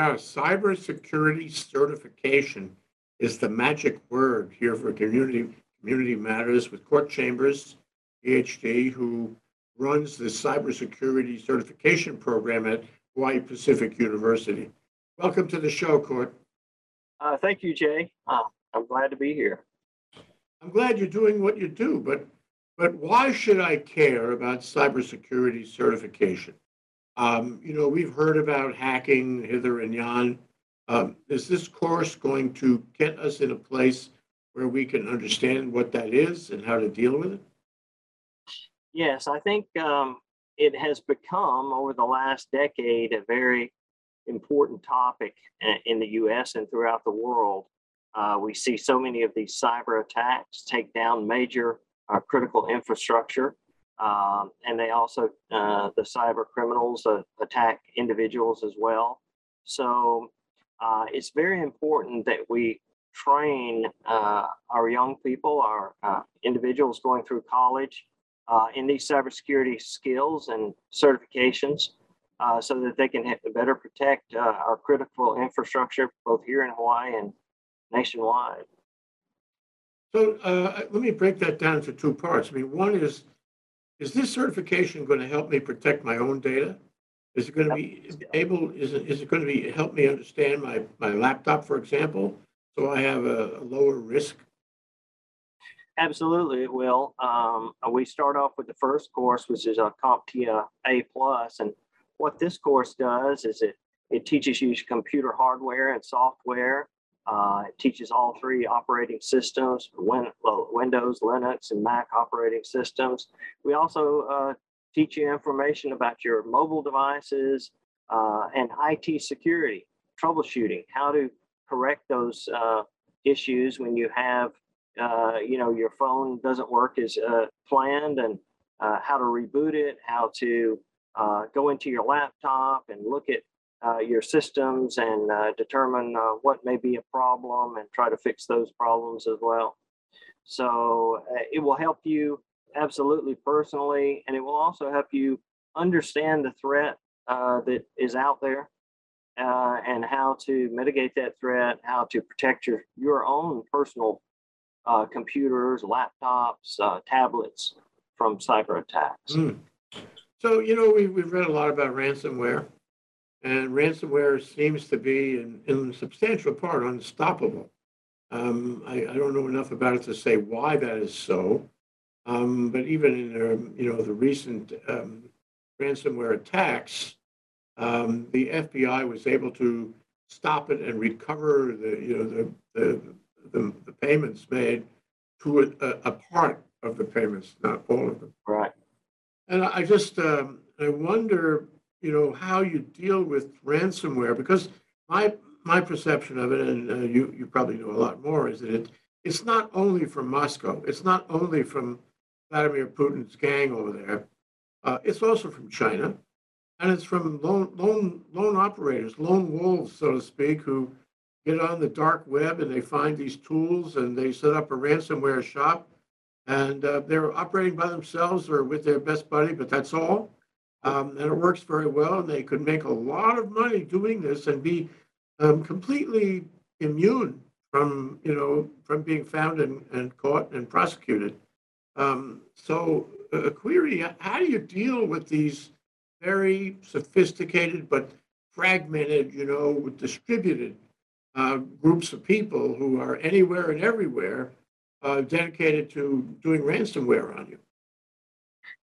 Yeah, cybersecurity certification is the magic word here for community community matters with Court Chambers, PhD, who runs the cybersecurity certification program at Hawaii Pacific University. Welcome to the show, Court. Uh, thank you, Jay. Uh, I'm glad to be here. I'm glad you're doing what you do, but but why should I care about cybersecurity certification? Um, you know, we've heard about hacking hither and yon. Um, is this course going to get us in a place where we can understand what that is and how to deal with it? Yes, I think um, it has become over the last decade a very important topic in the US and throughout the world. Uh, we see so many of these cyber attacks take down major uh, critical infrastructure. Um, and they also, uh, the cyber criminals uh, attack individuals as well. So uh, it's very important that we train uh, our young people, our individuals going through college, in these cybersecurity skills and certifications uh, so that they can better protect uh, our critical infrastructure both here in Hawaii and nationwide. So uh, let me break that down into two parts. I mean, one is, is this certification going to help me protect my own data? Is it going to be able, is it, is it going to be, help me understand my, my laptop, for example, so I have a, a lower risk? Absolutely, it will. Um, we start off with the first course, which is a CompTIA A plus, and what this course does is it, it teaches you computer hardware and software. Uh, it teaches all three operating systems, Win, Windows, Linux, and Mac operating systems. We also uh, teach you information about your mobile devices uh, and IT security, troubleshooting, how to correct those uh, issues when you have, uh, you know, your phone doesn't work as uh, planned and how to reboot it, how to go into your laptop and look at your systems and uh, determine uh, what may be a problem and try to fix those problems as well. So uh, it will help you absolutely personally, and it will also help you understand the threat uh, that is out there and how to mitigate that threat, how to protect your, your own personal computers, laptops, tablets from cyber attacks. Mm. So, you know, we, we've read a lot about ransomware, and ransomware seems to be, in, in substantial part, unstoppable. Um, I, I, don't know enough about it to say why that is so, um, but even in um, you know the recent um, ransomware attacks, um, the FBI was able to stop it and recover the you know the the, the, the payments made to a, a part of the payments, not all of them. Right. And I just um, I wonder, you know, how you deal with ransomware because my my perception of it, and uh, you you probably know a lot more, is that it it's not only from Moscow, it's not only from Vladimir Putin's gang over there, uh, it's also from China, and it's from lone lone lone operators, lone wolves, so to speak, who get on the dark web and they find these tools and they set up a ransomware shop and uh, they're operating by themselves or with their best buddy, but that's all. Um, and it works very well. And they could make a lot of money doing this and be um, completely immune from, you know, from being found and, and caught and prosecuted. Um, so, a query: How do you deal with these very sophisticated but fragmented, you know, distributed uh, groups of people who are anywhere and everywhere? uh, dedicated to doing ransomware on you.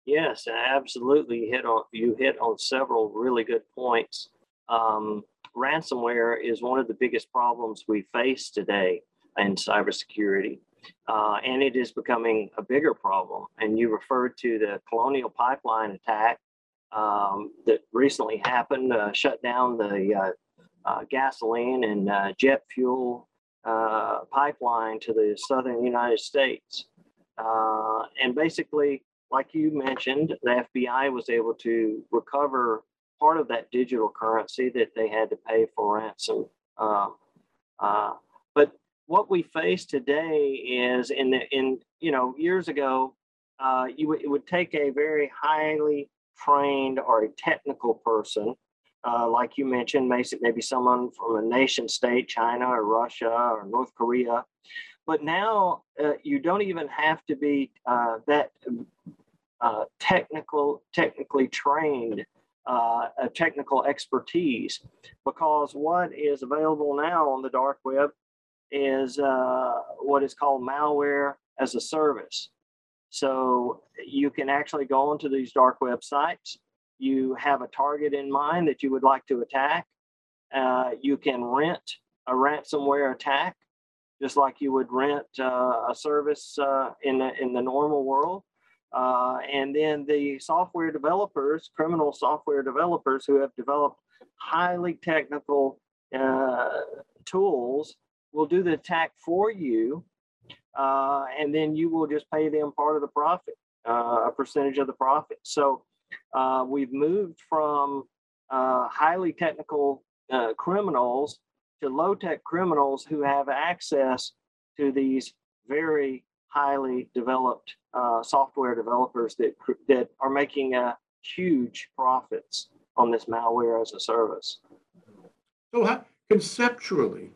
Yes, absolutely. You hit on you hit on several really good points. Um, ransomware is one of the biggest problems we face today in cybersecurity, uh, and it is becoming a bigger problem. And you referred to the Colonial Pipeline attack um, that recently happened, uh, shut down the uh, uh gasoline and uh, jet fuel uh, pipeline to the southern United States. And basically, like you mentioned, the FBI was able to recover part of that digital currency that they had to pay for ransom. Uh, uh but what we face today is in the, in you know years ago, uh, you it would take a very highly trained or a technical person uh, like you mentioned, maybe, maybe someone from a nation state, China or Russia or North Korea. But now uh, you don't even have to be uh, that uh, technical, technically trained, uh, technical expertise, because what is available now on the dark web is uh, what is called malware as a service. So you can actually go onto these dark websites. You have a target in mind that you would like to attack. Uh, you can rent a ransomware attack, just like you would rent uh, a service uh, in the in the normal world. Uh, and then the software developers, criminal software developers who have developed highly technical uh, tools, will do the attack for you uh, and then you will just pay them part of the profit, uh, a percentage of the profit. So uh, we've moved from highly technical criminals to low tech criminals who have access to these very highly developed uh, software developers that that are making huge profits on this malware as a service. So how, conceptually,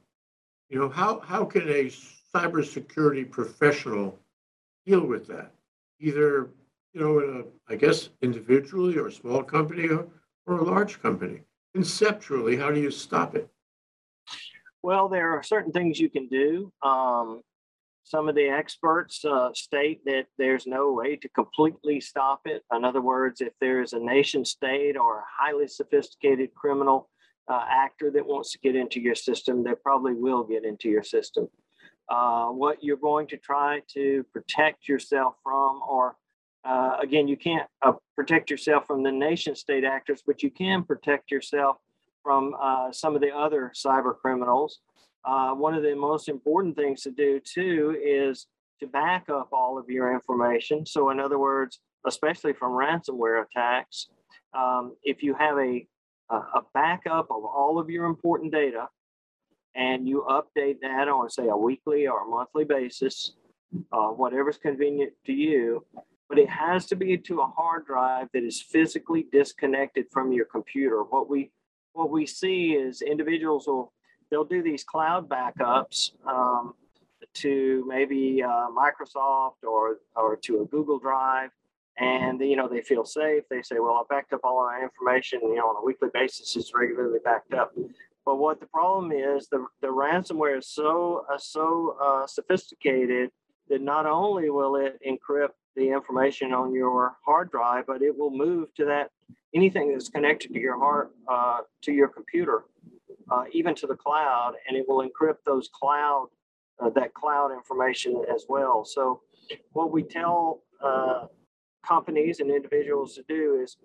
you know, how how can a cybersecurity professional deal with that? Either, you know, in a, I guess, individually or a small company or, or a large company. Conceptually, how do you stop it? Well, there are certain things you can do. Um, some of the experts uh, state that there's no way to completely stop it. In other words, if there's a nation state or a highly sophisticated criminal uh, actor that wants to get into your system, they probably will get into your system uh, what you're going to try to protect yourself from, or uh, again, you can't uh, protect yourself from the nation state actors, but you can protect yourself from uh, some of the other cyber criminals. Uh, one of the most important things to do too is to back up all of your information. So, in other words, especially from ransomware attacks, um, if you have a a backup of all of your important data, and you update that on, say, a weekly or a monthly basis, uh, whatever's convenient to you. But it has to be to a hard drive that is physically disconnected from your computer. What we what we see is individuals will they'll do these cloud backups um, to maybe uh, Microsoft or or to a Google Drive, and you know they feel safe. They say, "Well, I backed up all my information. You know, on a weekly basis, it's regularly backed up." But what the problem is, the, the ransomware is so uh, so uh, sophisticated that not only will it encrypt the information on your hard drive, but it will move to that anything that's connected to your hard uh, to your computer, uh, even to the cloud, and it will encrypt those cloud uh, that cloud information as well. So, what we tell uh, companies and individuals to do is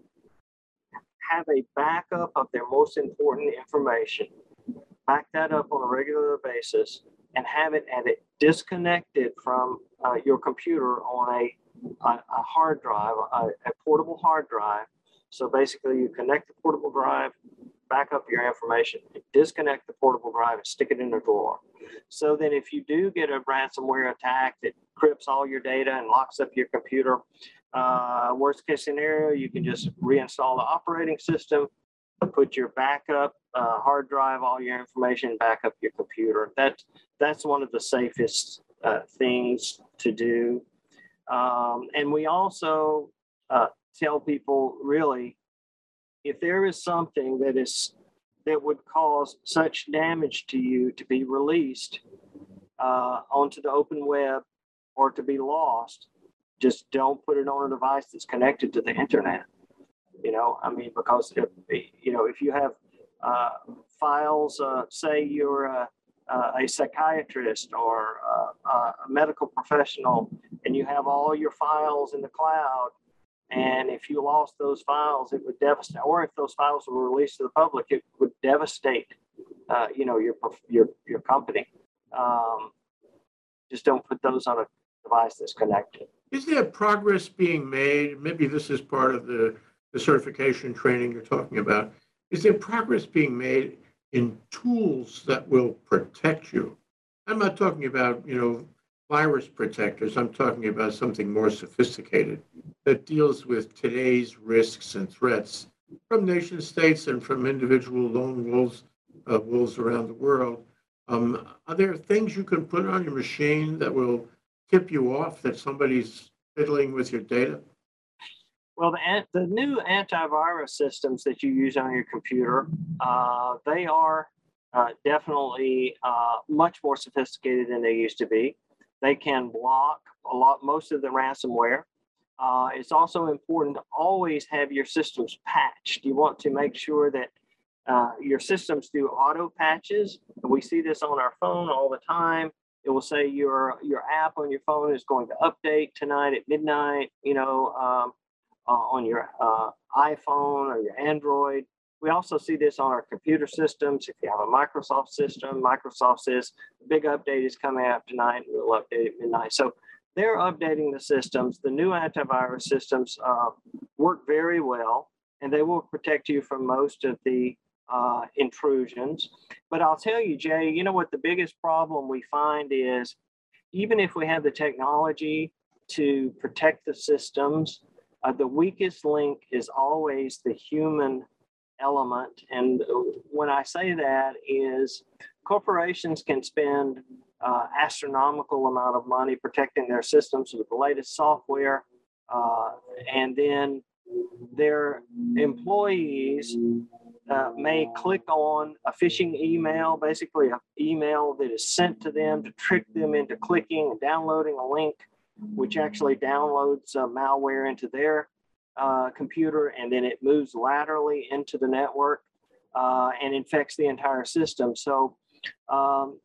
have a backup of their most important information, back that up on a regular basis, and have it and it disconnected from uh, your computer on a, a, a hard drive, a, a, portable hard drive. So basically, you connect the portable drive, back up your information, disconnect the portable drive, and stick it in a drawer. So then, if you do get a ransomware attack that crypts all your data and locks up your computer, uh, worst case scenario, you can just reinstall the operating system, put your backup uh, hard drive, all your information, back up your computer. That, that's one of the safest uh, things to do. Um, and we also uh, tell people really, if there is something that is that would cause such damage to you to be released uh, onto the open web or to be lost, just don't put it on a device that's connected to the internet. You know, I mean, because if, you know, if you have uh, files, uh, say you're a, a psychiatrist or a, a medical professional, and you have all your files in the cloud, and if you lost those files, it would devastate. Or if those files were released to the public, it would devastate, uh, you know, your your your company. Um, just don't put those on a device that's connected. Is there progress being made? Maybe this is part of the, the certification training you're talking about. Is there progress being made in tools that will protect you? I'm not talking about, you know, virus protectors. I'm talking about something more sophisticated that deals with today's risks and threats from nation states and from individual lone wolves, uh, wolves around the world. Um, are there things you can put on your machine that will tip you off that somebody's fiddling with your data? Well, the, the new antivirus systems that you use on your computer, uh, they are uh, definitely uh, much more sophisticated than they used to be. They can block a lot, most of the ransomware. Uh, it's also important to always have your systems patched. You want to make sure that uh, your systems do auto patches. We see this on our phone all the time. It will say your your app on your phone is going to update tonight at midnight. You know, um, uh, on your uh, iPhone or your Android. We also see this on our computer systems. If you have a Microsoft system, Microsoft says big update is coming out tonight. We'll update at midnight. So they're updating the systems. The new antivirus systems uh, work very well, and they will protect you from most of the uh, intrusions. But I'll tell you, Jay, you know what the biggest problem we find is even if we have the technology to protect the systems, uh, the weakest link is always the human element. And when I say that is corporations can spend uh, astronomical amount of money protecting their systems with the latest software, uh, and then their employees uh, may click on a phishing email, basically an email that is sent to them to trick them into clicking and downloading a link, which actually downloads uh, malware into their uh, computer and then it moves laterally into the network uh, and infects the entire system. So um,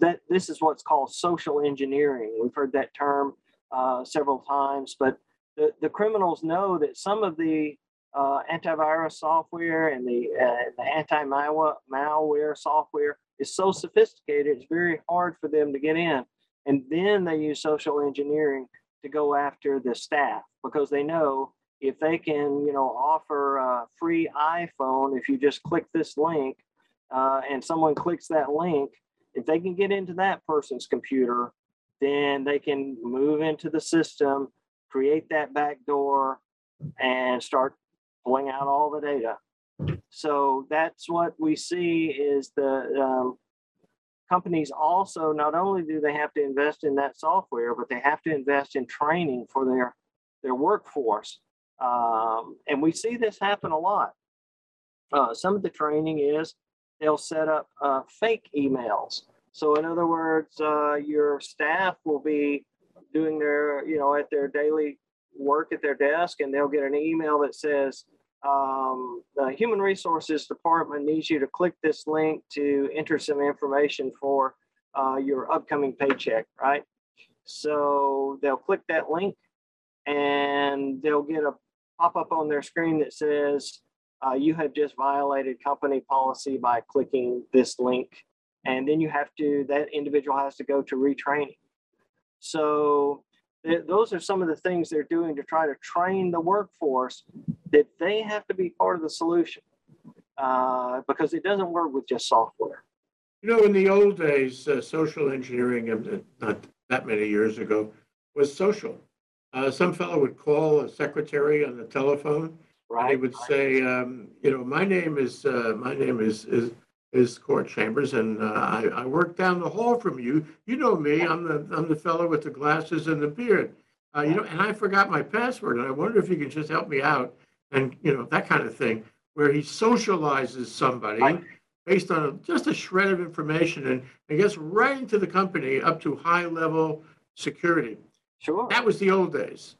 that this is what's called social engineering. We've heard that term uh, several times, but the, the criminals know that some of the uh, antivirus software and the, uh, the anti-malware software is so sophisticated, it's very hard for them to get in. And then they use social engineering to go after the staff because they know if they can, you know, offer a free iPhone, if you just click this link uh, and someone clicks that link, if they can get into that person's computer, then they can move into the system, create that back door, and start pulling out all the data. So that's what we see is the um, companies also not only do they have to invest in that software, but they have to invest in training for their their workforce. Um, and we see this happen a lot. Uh, some of the training is they'll set up uh, fake emails. So, in other words, uh, your staff will be doing their, you know, at their daily work at their desk, and they'll get an email that says, um, the Human Resources Department needs you to click this link to enter some information for uh, your upcoming paycheck, right? So they'll click that link and they'll get a pop up on their screen that says, uh, you have just violated company policy by clicking this link. And then you have to, that individual has to go to retraining. So th- those are some of the things they're doing to try to train the workforce that they have to be part of the solution uh, because it doesn't work with just software. You know, in the old days, uh, social engineering, not that many years ago, was social. Uh, some fellow would call a secretary on the telephone. Right. He would say, um, you know, my name is uh, my name is is is Court Chambers, and uh, I, I work down the hall from you. You know me. I'm the I'm the fellow with the glasses and the beard. Uh, you know, and I forgot my password, and I wonder if you can just help me out, and you know that kind of thing, where he socializes somebody right. based on a, just a shred of information, and, and gets right into the company up to high level security. Sure. That was the old days.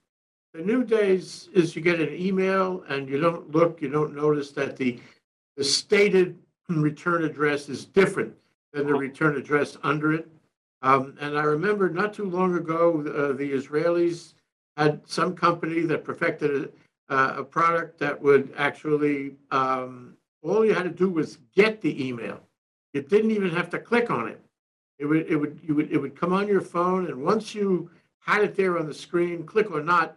The new days is you get an email and you don't look, you don't notice that the the stated return address is different than the return address under it. Um, and I remember not too long ago, uh, the Israelis had some company that perfected a, uh, a product that would actually, um, all you had to do was get the email. You didn't even have to click on it. It would, it would, you would, it would come on your phone, and once you had it there on the screen, click or not,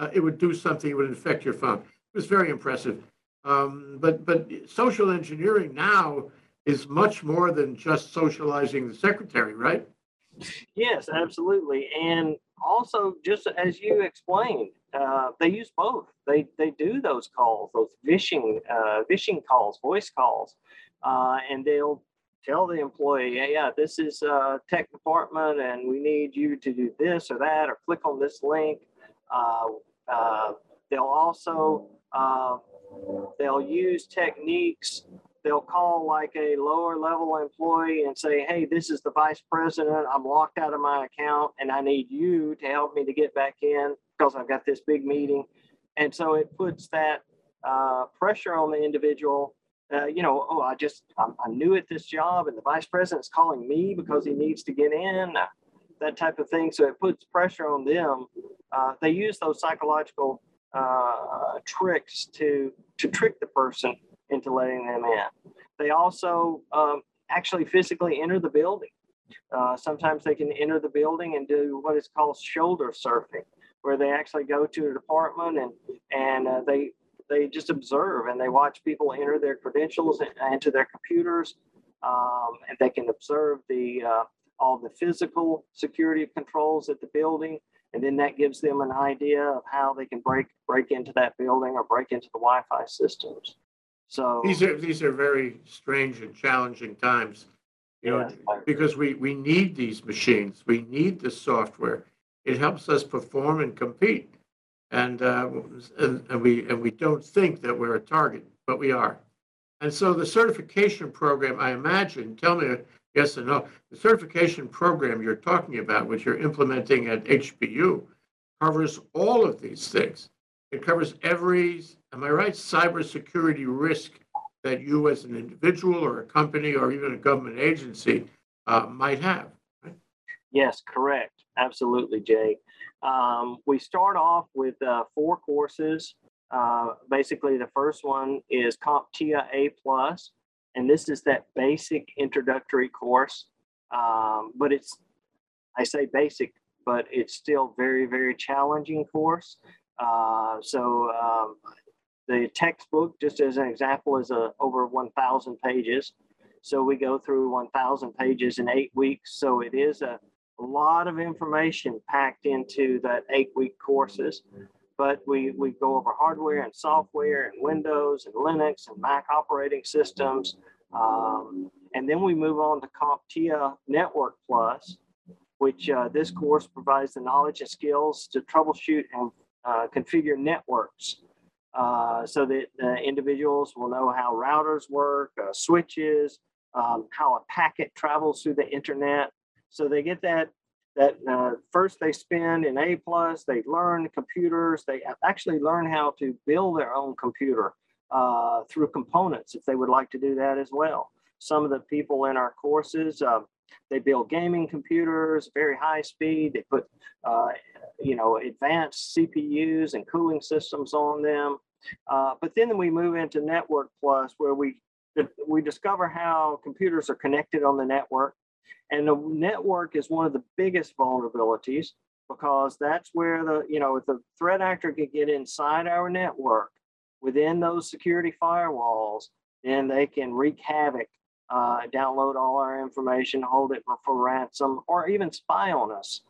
uh, it would do something. It would infect your phone. It was very impressive. Um, but but social engineering now is much more than just socializing the secretary, right? Yes, absolutely. And also, just as you explained, uh, they use both. They they do those calls, those vishing uh, calls, voice calls, uh, and they'll tell the employee, yeah, yeah, this is uh, tech department, and we need you to do this or that, or click on this link. Uh, uh, they'll also uh, they'll use techniques. They'll call like a lower level employee and say, hey, this is the vice president. I'm locked out of my account, and I need you to help me to get back in because I've got this big meeting. And so it puts that uh, pressure on the individual. Uh, you know, oh, I just, I'm, I'm new at this job and the vice president's calling me because he needs to get in, uh, that type of thing. So it puts pressure on them. Uh, they use those psychological uh, tricks to, to trick the person into letting them in. They also um, actually physically enter the building. Sometimes they can enter the building and do what is called shoulder surfing where they actually go to a department and and uh, they they just observe and they watch people enter their credentials into their computers, um, and they can observe the uh, all the physical security controls at the building, and then that gives them an idea of how they can break break into that building or break into the Wi-Fi systems. So these are these are very strange and challenging times, you know, because we we need these machines, we need this software it helps us perform and compete. And, uh, and, and, we, and we don't think that we're a target, but we are. And so the certification program, I imagine, tell me yes or no, the certification program you're talking about, which you're implementing at HPU, covers all of these things. It covers every, am I right, cybersecurity risk that you as an individual or a company or even a government agency uh, might have. Yes, correct. Absolutely, Jay. Um, we start off with uh, four courses. Uh, basically, the first one is CompTIA A plus, and this is that basic introductory course. Um, but it's, I say basic, but it's still very, very challenging course. Uh, so um, the textbook, just as an example, is uh, over 1,000 pages. So we go through 1,000 pages in eight weeks. So it is a a lot of information packed into that eight week courses. But we, we go over hardware and software and Windows and Linux and Mac operating systems. Um, and then we move on to CompTIA Network Plus, which uh, this course provides the knowledge and skills to troubleshoot and uh, configure networks uh, so that individuals will know how routers work, uh, switches, um, how a packet travels through the internet, so they get that that uh, first they spend in A plus, they learn computers, they actually learn how to build their own computer uh, through components if they would like to do that as well. Some of the people in our courses, uh, they build gaming computers, very high speed. They put, uh, you know, advanced CPUs and cooling systems on them. Uh, but then we move into Network Plus, where we we discover how computers are connected on the network and the network is one of the biggest vulnerabilities because that's where the, you know, if the threat actor can get inside our network within those security firewalls, then they can wreak havoc, uh, download all our information, hold it for, for ransom, or even spy on us.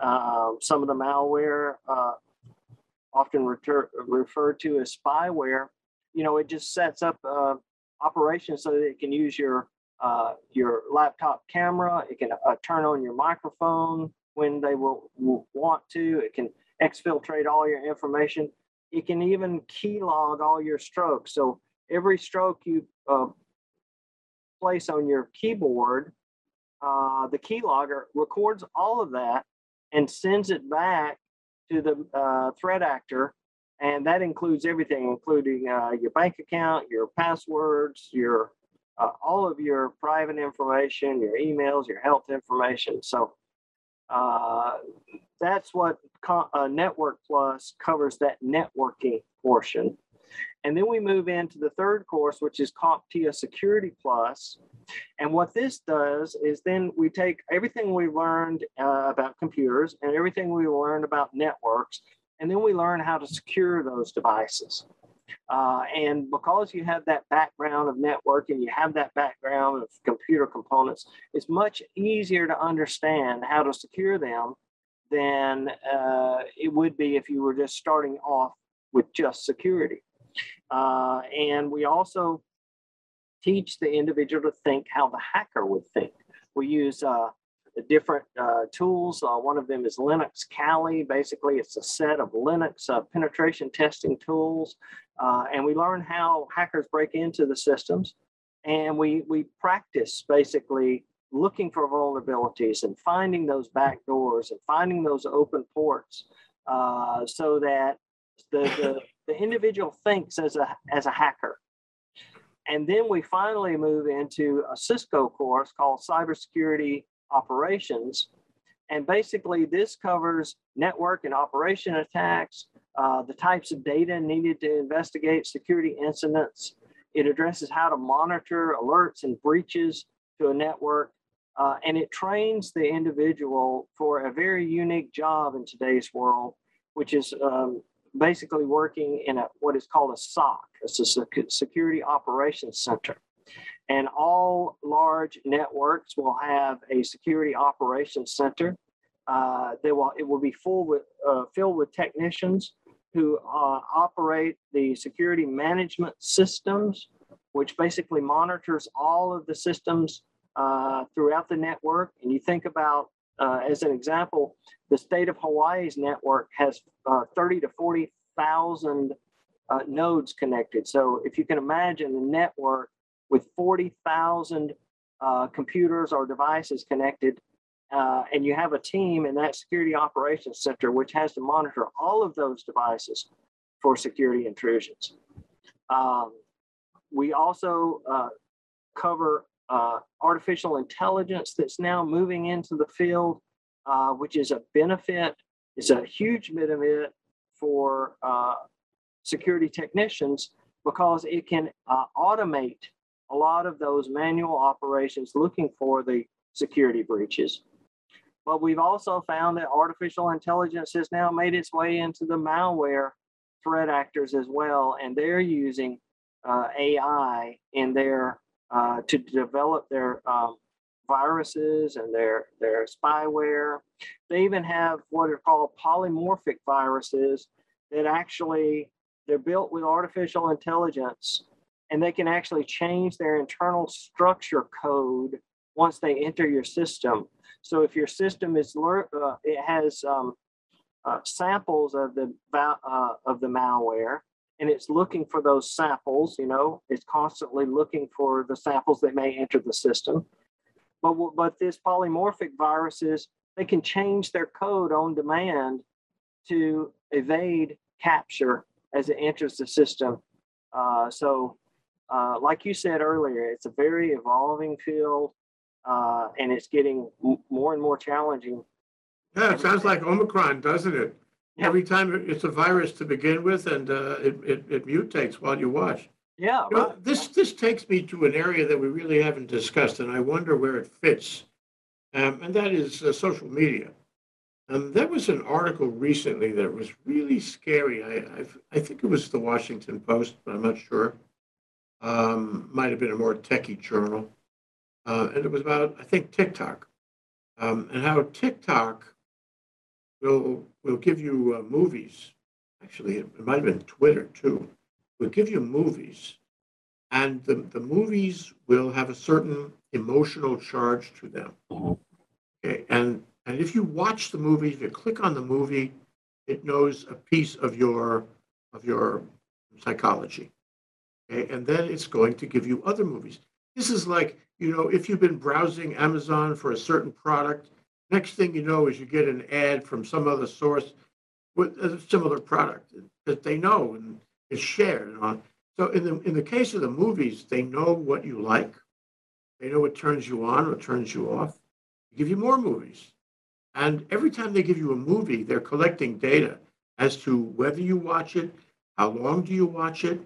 Uh, some of the malware, uh, often refer, referred to as spyware, you know, it just sets up uh, operations so that it can use your uh, your laptop camera. It can uh, turn on your microphone when they will, will, want to. It can exfiltrate all your information. It can even keylog all your strokes. So every stroke you uh, place on your keyboard, uh, the keylogger records all of that and sends it back to the uh, threat actor. And that includes everything, including uh, your bank account, your passwords, your uh, all of your private information, your emails, your health information. So uh, that's what uh, Network Plus covers that networking portion. And then we move into the third course, which is CompTIA Security Plus. And what this does is then we take everything we learned uh, about computers and everything we learned about networks, and then we learn how to secure those devices. Uh, and because you have that background of networking, you have that background of computer components, it's much easier to understand how to secure them than uh, it would be if you were just starting off with just security. Uh, and we also teach the individual to think how the hacker would think. We use uh, different uh, tools. Uh, one of them is Linux Kali. Basically, it's a set of Linux uh, penetration testing tools. Uh, and we learn how hackers break into the systems. And we, we practice basically looking for vulnerabilities and finding those back doors and finding those open ports uh, so that the, the, the individual thinks as a, as a hacker. And then we finally move into a Cisco course called Cybersecurity Operations. And basically, this covers network and operation attacks, uh, the types of data needed to investigate security incidents. It addresses how to monitor alerts and breaches to a network. Uh, and it trains the individual for a very unique job in today's world, which is um, basically working in a what is called a SOC, it's a Security Operations Center. And all large networks will have a security operations center. Uh, they will it will be full with uh, filled with technicians who uh, operate the security management systems, which basically monitors all of the systems uh, throughout the network. And you think about, uh, as an example, the state of Hawaii's network has uh, 30 to 40,000 uh, nodes connected. So if you can imagine the network with 40,000 uh, computers or devices connected, uh, and you have a team in that security operations center which has to monitor all of those devices for security intrusions. Um, we also uh, cover uh, artificial intelligence that's now moving into the field, uh, which is a benefit, is a huge benefit for uh, security technicians because it can automate a lot of those manual operations looking for the security breaches. But we've also found that artificial intelligence has now made its way into the malware threat actors as well, and they're using uh, AI in their uh, to develop their um, viruses and their their spyware. They even have what are called polymorphic viruses that actually they're built with artificial intelligence and they can actually change their internal structure code once they enter your system. So if your system is uh, it has um, uh, samples of the uh, of the malware, and it's looking for those samples. You know, it's constantly looking for the samples that may enter the system. But but this polymorphic viruses they can change their code on demand to evade capture as it enters the system. Uh, so, uh, like you said earlier, it's a very evolving field, uh, and it's getting m- more and more challenging. Yeah, it sounds like Omicron, doesn't it? Yeah. Every time it's a virus to begin with, and uh, it, it, it mutates while you watch. Yeah, You know, right. this this takes me to an area that we really haven't discussed, and I wonder where it fits, um, and that is uh, social media. Um, there was an article recently that was really scary. I I've, I think it was the Washington Post, but I'm not sure. Um, might have been a more techie journal, uh, and it was about I think TikTok, um, and how TikTok will will give you uh, movies. Actually, it, might have been Twitter too. Will give you movies, and the, the movies will have a certain emotional charge to them. Mhm. Okay, and and if you watch the movie, if you click on the movie, it knows a piece of your of your psychology. Okay, and then it's going to give you other movies. This is like, you know, if you've been browsing Amazon for a certain product, next thing you know is you get an ad from some other source with a similar product that they know and it's shared and on. So in the in the case of the movies, they know what you like. They know what turns you on, what turns you off. They give you more movies. And every time they give you a movie, they're collecting data as to whether you watch it, how long do you watch it,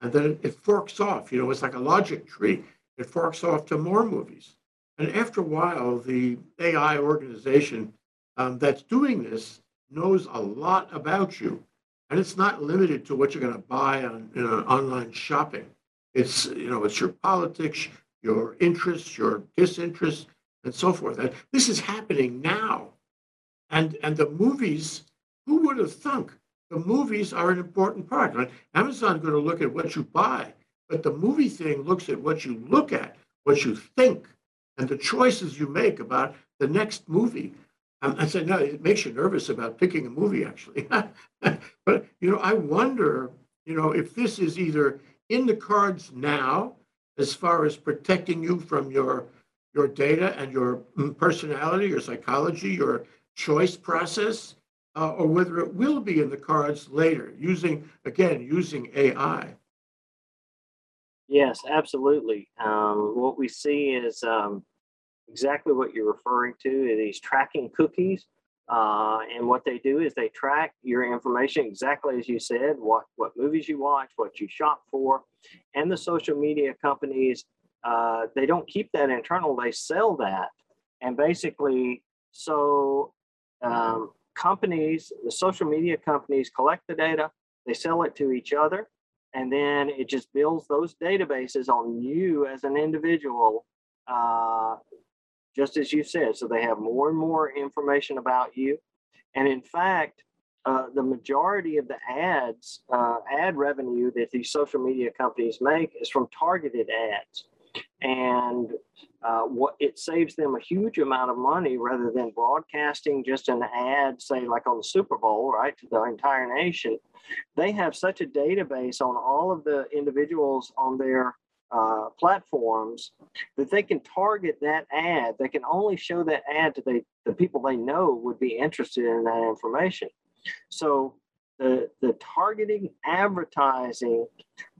and then it, forks off. You know, it's like a logic tree. It forks off to more movies. And after a while, the AI organization um, that's doing this knows a lot about you. And it's not limited to what you're going to buy on you know, online shopping. It's, you know, it's your politics, your interests, your disinterests, and so forth. And this is happening now. And and the movies, who would have thunk? The movies are an important part. Right? Amazon's going to look at what you buy, but the movie thing looks at what you look at, what you think, and the choices you make about the next movie. Um, I said, no, it makes you nervous about picking a movie, actually. but you know, I wonder, you know, if this is either in the cards now, as far as protecting you from your your data and your mm, personality, your psychology, your choice process, uh, or whether it will be in the cards later, using again using AI. Yes, absolutely. Um, what we see is um, exactly what you're referring to these tracking cookies. Uh, and what they do is they track your information exactly as you said, what, what movies you watch, what you shop for. And the social media companies, uh, they don't keep that internal, they sell that. And basically, so um, companies, the social media companies collect the data, they sell it to each other, and then it just builds those databases on you as an individual uh, just as you said. So they have more and more information about you. And in fact, uh, the majority of the ads, uh, ad revenue that these social media companies make is from targeted ads. And uh, what it saves them a huge amount of money rather than broadcasting just an ad, say like on the Super Bowl, right, to the entire nation. They have such a database on all of the individuals on their uh, platforms that they can target that ad. They can only show that ad to the, the people they know would be interested in that information. So the, the targeting advertising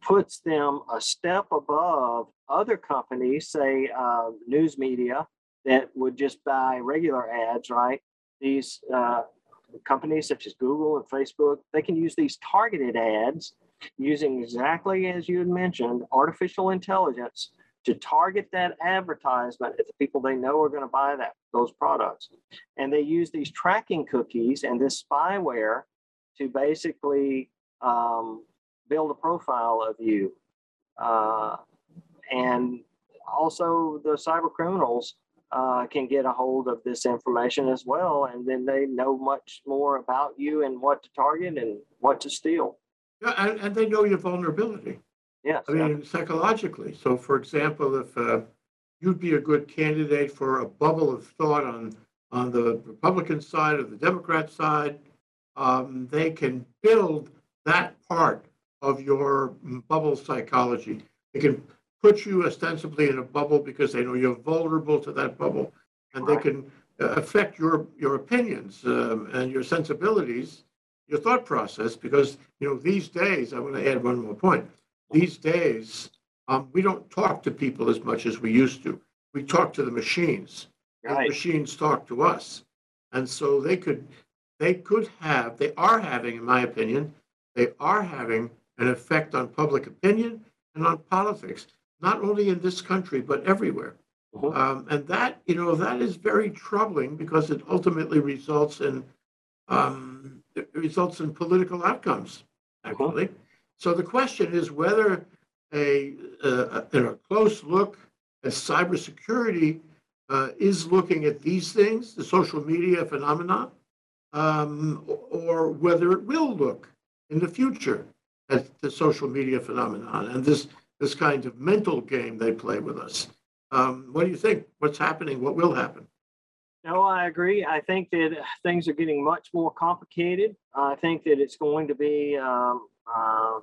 puts them a step above other companies, say uh, news media, that would just buy regular ads, right? These uh, companies such as Google and Facebook, they can use these targeted ads using exactly as you had mentioned, artificial intelligence to target that advertisement at the people they know are going to buy that those products. And they use these tracking cookies and this spyware to basically um, build a profile of you. Uh, and also the cyber criminals uh, can get a hold of this information as well, and then they know much more about you and what to target and what to steal. Yeah, and, and they know your vulnerability. Yes. I mean, psychologically. So, for example, if uh, you'd be a good candidate for a bubble of thought on on the Republican side or the Democrat side, um, they can build that part of your bubble psychology. They can put you ostensibly in a bubble because they know you're vulnerable to that bubble, and right. they can uh, affect your your opinions um, and your sensibilities your thought process because you know these days i want to add one more point. These days um, we don't talk to people as much as we used to. We talk to the machines. Right. the machines talk to us. And so they could they could have they are having in my opinion they are having an effect on public opinion and on politics not only in this country but everywhere mm-hmm. um, and that you know that is very troubling because it ultimately results in um, it results in political outcomes, actually. Uh-huh. So the question is whether a, a, a close look at cybersecurity uh, is looking at these things, the social media phenomenon, um, or whether it will look in the future at the social media phenomenon and this this kind of mental game they play with us. Um, what do you think? What's happening? What will happen? No, I agree. I think that things are getting much more complicated. I think that it's going to be, um, uh,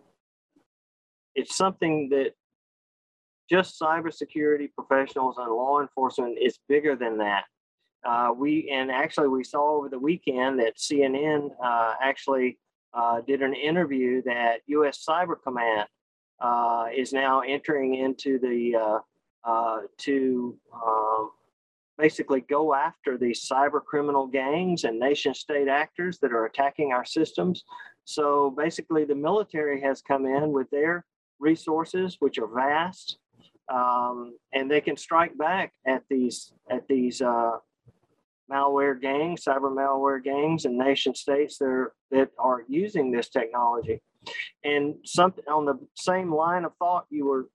it's something that just cybersecurity professionals and law enforcement is bigger than that. Uh, we and actually we saw over the weekend that CNN uh, actually uh, did an interview that U.S. Cyber Command uh, is now entering into the uh, to um, basically go after these cyber criminal gangs and nation state actors that are attacking our systems. So basically, the military has come in with their resources, which are vast, um, and they can strike back at these at these uh, malware gangs, cyber malware gangs, and nation states that are, that are using this technology. And something on the same line of thought you were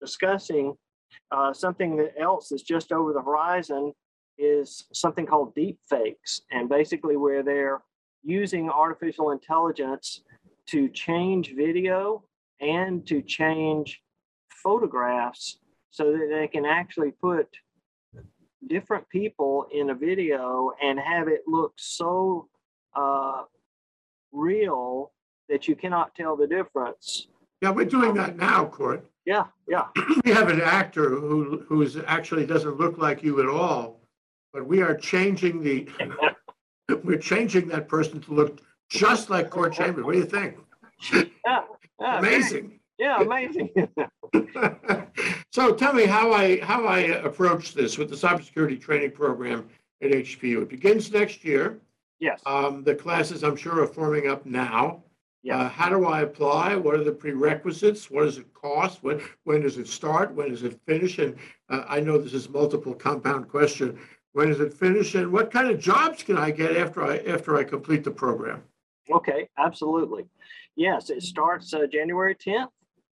discussing uh, something that else is just over the horizon is something called deep fakes, and basically where they're using artificial intelligence to change video and to change photographs so that they can actually put different people in a video and have it look so uh, real that you cannot tell the difference. Yeah, we're doing that now, Court. Yeah, yeah, We have an actor who, who is, actually doesn't look like you at all, but we are changing the, we're changing that person to look just like Court Chambers. What do you think? yeah, yeah. Amazing. Yeah, amazing. So tell me how I, how I approach this with the cybersecurity training program at HPU. It begins next year. yes, Um, the classes, I'm sure, are forming up now. Yes. Uh, how do I apply? What are the prerequisites? What does it cost? When, when does it start? When does it finish? And uh, I know this is multiple compound question. When does it finish? And what kind of jobs can I get after I, after I complete the program? Okay, absolutely. Yes, it starts uh, January 10th.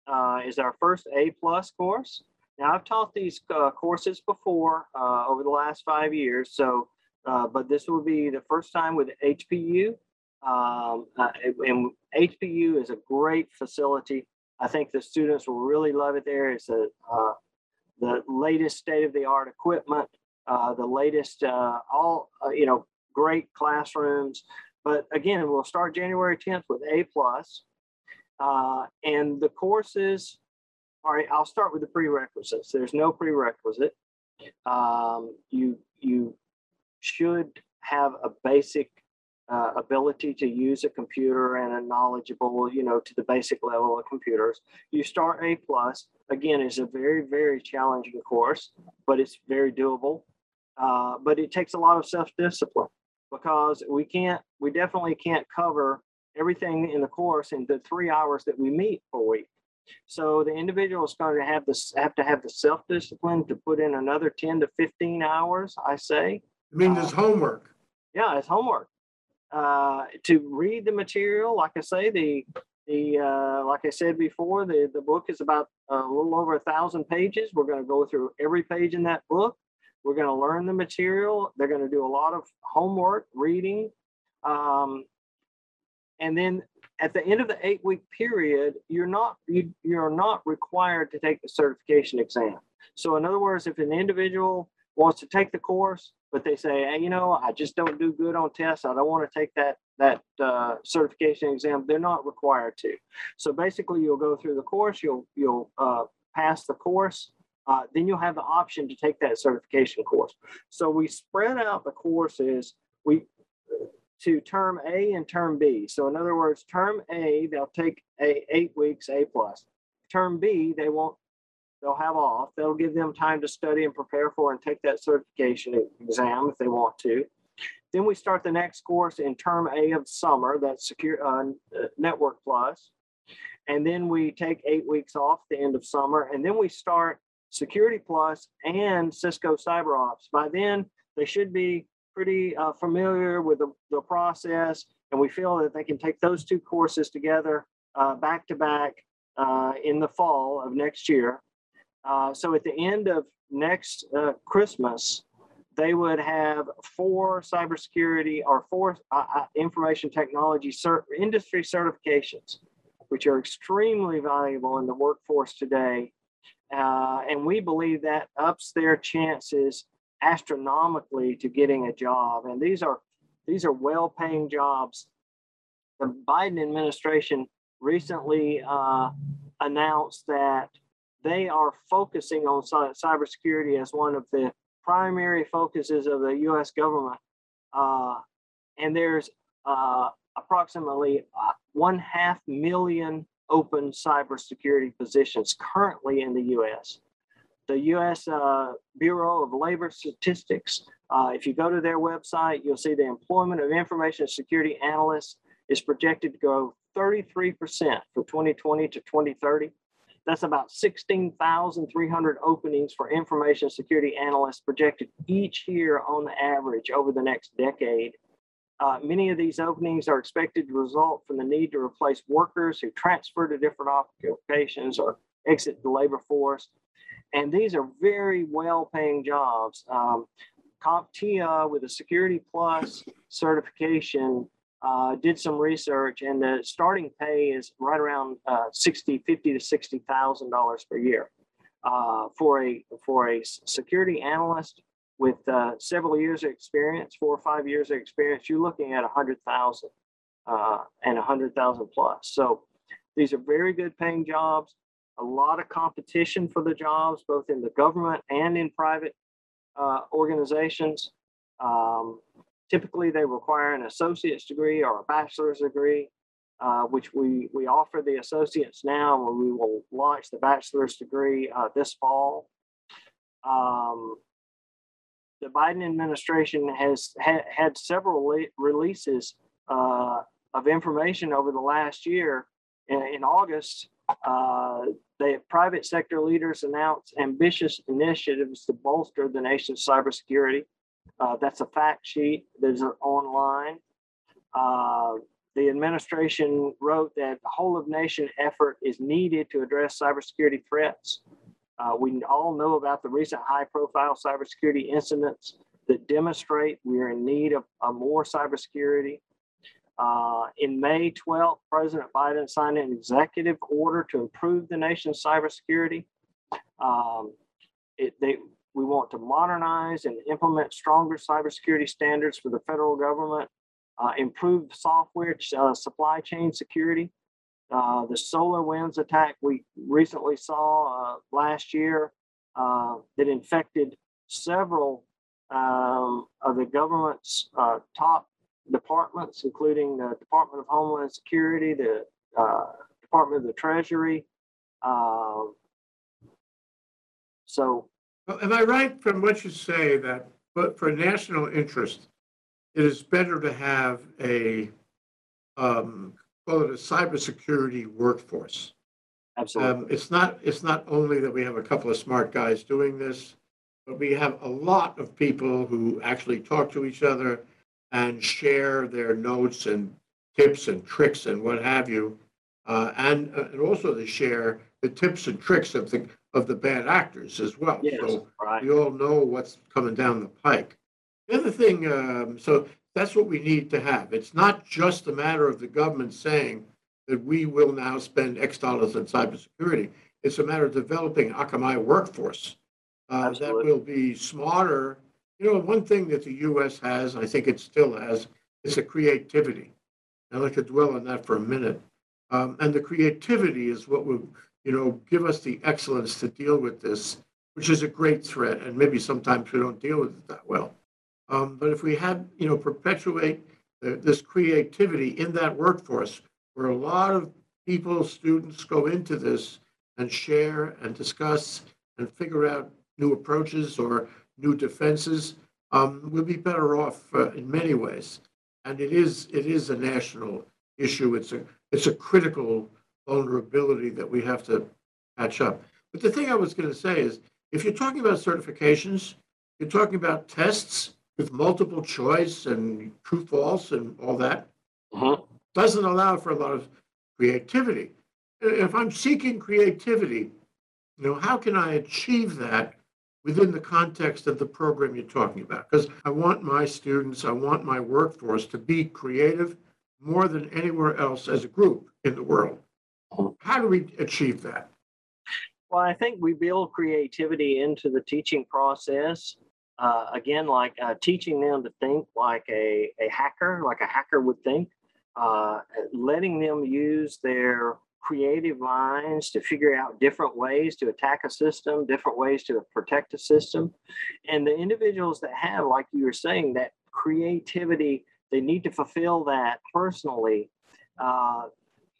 Uh, is our first A plus course. Now I've taught these uh, courses before uh, over the last five years, so uh, but this will be the first time with HPU. Um, uh, and HPU is a great facility. I think the students will really love it there. It's a uh, the latest state of the art equipment, uh, the latest uh, all uh, you know great classrooms. But again, we'll start January 10th with A. Uh, and the courses, all right, I'll start with the prerequisites. There's no prerequisite. Um, you you should have a basic uh, ability to use a computer and a knowledgeable, you know, to the basic level of computers. You start A plus. Again, it's a very very challenging course, but it's very doable. Uh, but it takes a lot of self discipline because we can't, we definitely can't cover everything in the course in the three hours that we meet per week. So the individual is going to have this have to have the self discipline to put in another 10 to 15 hours, I say. I mean, there's homework. Yeah, it's homework. Uh, to read the material, like I say, the the uh, like I said before, the the book is about a little over a thousand pages. We're going to go through every page in that book. We're going to learn the material. They're going to do a lot of homework, reading, um, and then at the end of the eight week period, you're not you, you're not required to take the certification exam. So in other words, if an individual wants to take the course, but they say, hey, you know, I just don't do good on tests. I don't want to take that that uh, certification exam. They're not required to. So basically, you'll go through the course. You'll you'll uh, pass the course. Uh, then you'll have the option to take that certification course. So we spread out the courses. We to term A and term B. So in other words, term A, they'll take a eight weeks A plus. Term B, they won't, they'll have off. They'll give them time to study and prepare for and take that certification exam if they want to. Then we start the next course in term A of summer, that's secure uh, network plus. And then we take eight weeks off the end of summer, and then we start security plus and Cisco cyber ops. By then, they should be pretty uh, familiar with the, the process, and we feel that they can take those two courses together uh, back to back uh, in the fall of next year. Uh, so at the end of next uh, Christmas, they would have four cybersecurity or four uh, information technology cert- industry certifications, which are extremely valuable in the workforce today. and we believe that ups their chances astronomically to getting a job and these are these are well-paying jobs the biden administration recently uh, announced that they are focusing on cybersecurity as one of the primary focuses of the u.s government uh, and there's uh, approximately uh, one half million open cybersecurity positions currently in the u.s the U.S. Uh, Bureau of Labor Statistics. Uh, if you go to their website, you'll see the employment of information security analysts is projected to grow 33% from 2020 to 2030. That's about 16,300 openings for information security analysts projected each year on the average over the next decade. Uh, many of these openings are expected to result from the need to replace workers who transfer to different occupations or exit the labor force and these are very well paying jobs. Um, CompTIA with a Security Plus certification uh, did some research, and the starting pay is right around uh, 60, 50 to sixty thousand dollars per year uh, for a for a security analyst with uh, several years of experience, four or five years of experience. You're looking at a hundred thousand uh, and a hundred thousand plus. So these are very good paying jobs. A lot of competition for the jobs, both in the government and in private uh, organizations. Um, typically, they require an associate's degree or a bachelor's degree, uh, which we, we offer the associates now, and we will launch the bachelor's degree uh, this fall. Um, the Biden administration has ha- had several le- releases uh, of information over the last year. In, in August, uh, the private sector leaders announced ambitious initiatives to bolster the nation's cybersecurity. Uh, that's a fact sheet that is online. Uh, the administration wrote that a whole of nation effort is needed to address cybersecurity threats. Uh, we all know about the recent high profile cybersecurity incidents that demonstrate we are in need of, of more cybersecurity. Uh, in May 12th, President Biden signed an executive order to improve the nation's cybersecurity. Um, it, they, we want to modernize and implement stronger cybersecurity standards for the federal government, uh, improve software uh, supply chain security. Uh, the SolarWinds attack we recently saw uh, last year uh, that infected several um, of the government's uh, top departments, including the Department of Homeland Security, the Department of the Treasury. Um, so, Am I right from what you say that, but for national interest, it is better to have a, um, call it a cybersecurity workforce? absolutely. Um, it's not, it's not only that we have a couple of smart guys doing this, but we have a lot of people who actually talk to each other and share their notes and tips and tricks and what have you. Uh, and, uh, and also to share the tips and tricks of the, of the bad actors as well. yes, So right. we all know what's coming down the pike. The other thing, um, so that's what we need to have. It's not just a matter of the government saying that we will now spend X dollars on cybersecurity. It's a matter of developing Akamai workforce uh, that will be smarter. You know, one thing that the U.S. has, I think it still has, is a creativity. I'd like to dwell on that for a minute. Um, and the creativity is what will, you know, give us the excellence to deal with this, which is a great threat. And maybe sometimes we don't deal with it that well. Um, but if we had, you know, perpetuate the, this creativity in that workforce, where a lot of people, students go into this and share and discuss and figure out new approaches or new defenses, um, we'll be better off uh, in many ways. And it is it is a national issue. It's a it's a critical vulnerability that we have to patch up. But the thing I was going to say is, if you're talking about certifications, you're talking about tests with multiple choice and true false and all that Mhm. doesn't allow for a lot of creativity. If I'm seeking creativity, you know, how can I achieve that within the context of the program you're talking about? Because I want my students, I want my workforce to be creative more than anywhere else as a group in the world. How do we achieve that? Well, I think we build creativity into the teaching process. Uh, again, like uh, teaching them to think like a, a hacker, like a hacker would think, uh, letting them use their creative minds to figure out different ways to attack a system, different ways to protect a system. And the individuals that have, like you were saying, that creativity, they need to fulfill that personally. Uh,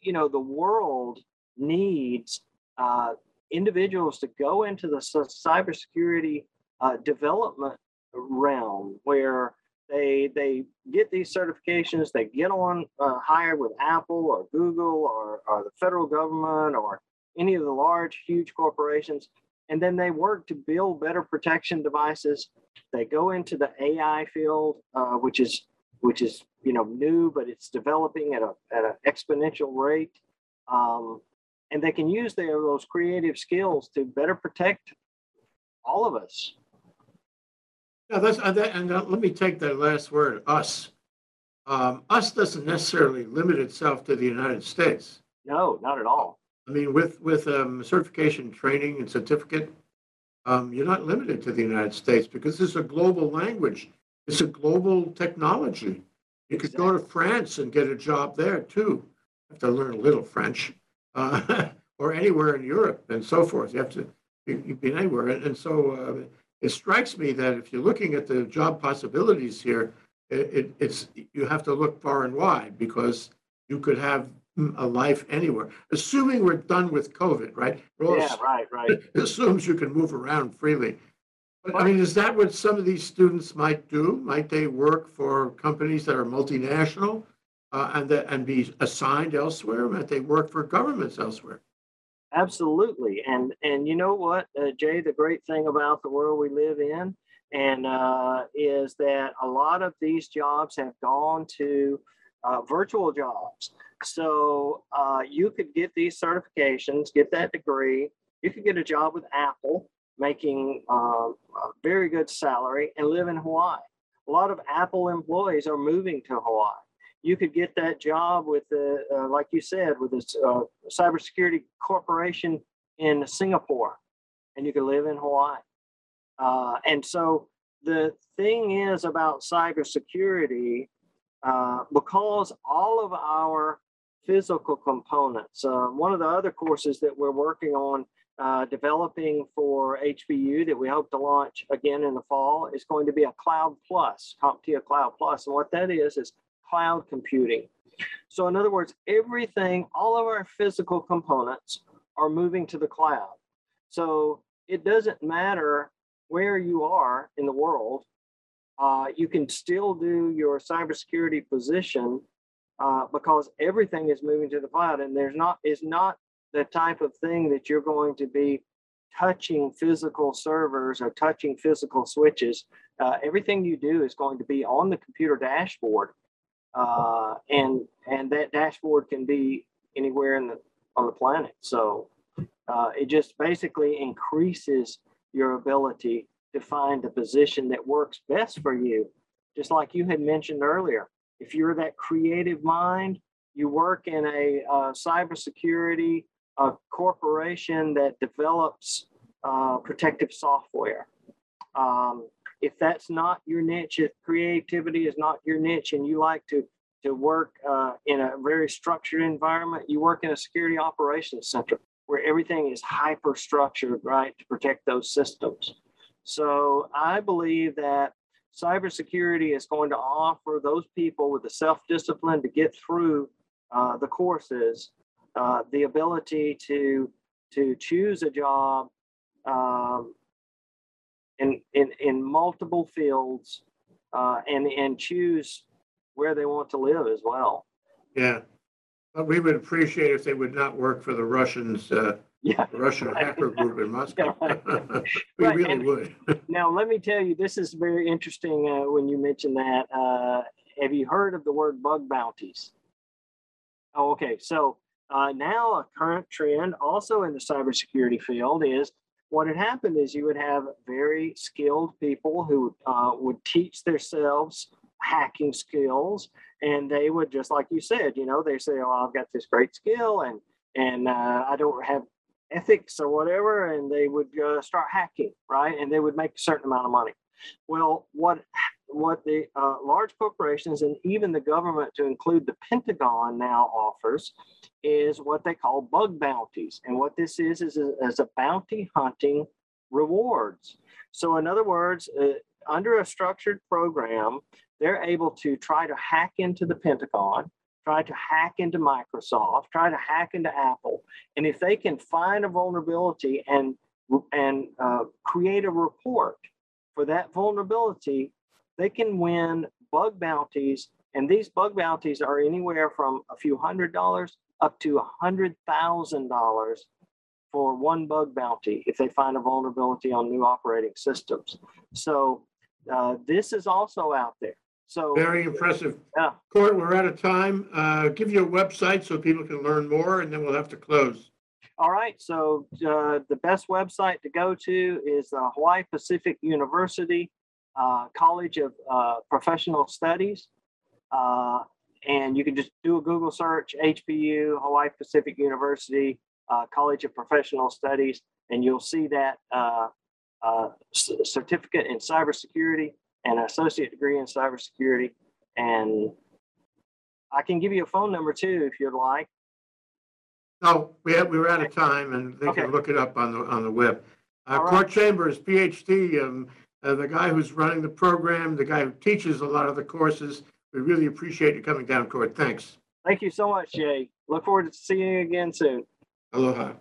you know, the world needs uh, individuals to go into the cy- cybersecurity uh, development realm where they they get these certifications, they get on uh, hired with Apple or Google or, or the federal government or any of the large, huge corporations, and then they work to build better protection devices. They go into the AI field, uh, which is which is you know new, but it's developing at a at an exponential rate. Um, and they can use their those creative skills to better protect all of us. Yeah, that's, and that- and let me take that last word, us. Um, us doesn't necessarily limit itself to the United States. No, not at all. I mean, with, with, um, certification, training and certificate, um, you're not limited to the United States because it's a global language. It's a global technology. You could go to France and get a job there too. You Have to learn a little French, uh, or anywhere in Europe and so forth. You have to, you, you've been anywhere. And, and so, uh, it strikes me that if you're looking at the job possibilities here, it, it, it's, you have to look far and wide because you could have mm, a life anywhere, assuming we're done with COVID, right? We're Yeah, right, right. it assumes you can move around freely. But I mean, is that what some of these students might do? Might they work for companies that are multinational uh, and that and be assigned elsewhere? Might they work for governments elsewhere? Absolutely. And and you know what, uh, Jay, the great thing about the world we live in and uh, is that a lot of these jobs have gone to uh, virtual jobs. So uh, you could get these certifications, get that degree. You could get a job with Apple, making um, a very good salary, and live in Hawaii. A lot of Apple employees are moving to Hawaii. You could get that job with the, uh, like you said, with this uh, cybersecurity corporation in Singapore, and you could live in Hawaii. Uh, and so the thing is about cybersecurity, uh, because all of our physical components, uh, one of the other courses that we're working on uh, developing for HPU that we hope to launch again in the fall is going to be a Cloud Plus, CompTIA Cloud Plus. And what that is, is cloud computing. So, in other words, everything, all of our physical components are moving to the cloud. So, it doesn't matter where you are in the world, uh, you can still do your cybersecurity position uh, because everything is moving to the cloud, and there's not is not the type of thing that you're going to be touching physical servers or touching physical switches. Uh, everything you do is going to be on the computer dashboard, uh, and and that dashboard can be anywhere in the on the planet. So uh, it just basically increases your ability to find the position that works best for you. Just like you had mentioned earlier, if you're that creative mind, you work in a uh, cybersecurity uh, corporation that develops uh, protective software. Um, if that's not your niche, if creativity is not your niche, and you like to to work uh, in a very structured environment, you work in a security operations center where everything is hyper structured, right, to protect those systems. So I believe that cybersecurity is going to offer those people with the self discipline to get through uh, the courses uh, the ability to to choose a job um, in, in in multiple fields uh, and and choose where they want to live as well. Yeah. But we would appreciate if they would not work for the Russians, uh, Yeah. the Russian hacker group in Moscow. We Right, really and- would. Now let me tell you, this is very interesting uh, when you mention that. Uh, have you heard of the word bug bounties? Oh, okay. So uh, now a current trend also in the cybersecurity field is what had happened is you would have very skilled people who uh, would teach themselves hacking skills and they would just like you said you know they say oh i've got this great skill and and uh, i don't have ethics or whatever and they would uh, start hacking right? And they would make a certain amount of money. Well what what the uh, large corporations and even the government to include the pentagon now offers is what they call bug bounties. And what this is is a, is a bounty hunting rewards. So in other words uh, under a structured program they're able to try to hack into the pentagon try to hack into microsoft try to hack into apple. And if they can find a vulnerability and and uh, create a report for that vulnerability they can win bug bounties and these bug bounties are anywhere from a few hundred dollars up to a hundred thousand dollars for one bug bounty if they find a vulnerability on new operating systems so uh, this is also out there so Very impressive. Yeah. Court, we're out of time. Uh, give you a website so people can learn more and then we'll have to close. All right, so uh, the best website to go to is uh, Hawaii Pacific University uh, College of uh, Professional Studies. Uh, and you can just do a Google search, HPU, Hawaii Pacific University, uh, College of Professional Studies, and you'll see that uh, uh, c- certificate in cybersecurity and associate degree in cybersecurity. And I can give you a phone number too if you'd like. No, we have, we were out of time and they Okay. can look it up on the, on the web. Uh, right. Court Chambers, PhD, um, uh, the guy who's running the program, the guy who teaches a lot of the courses. We really appreciate you coming down, Court. Thanks. Thank you so much, Jay. Look forward to seeing you again soon. Aloha.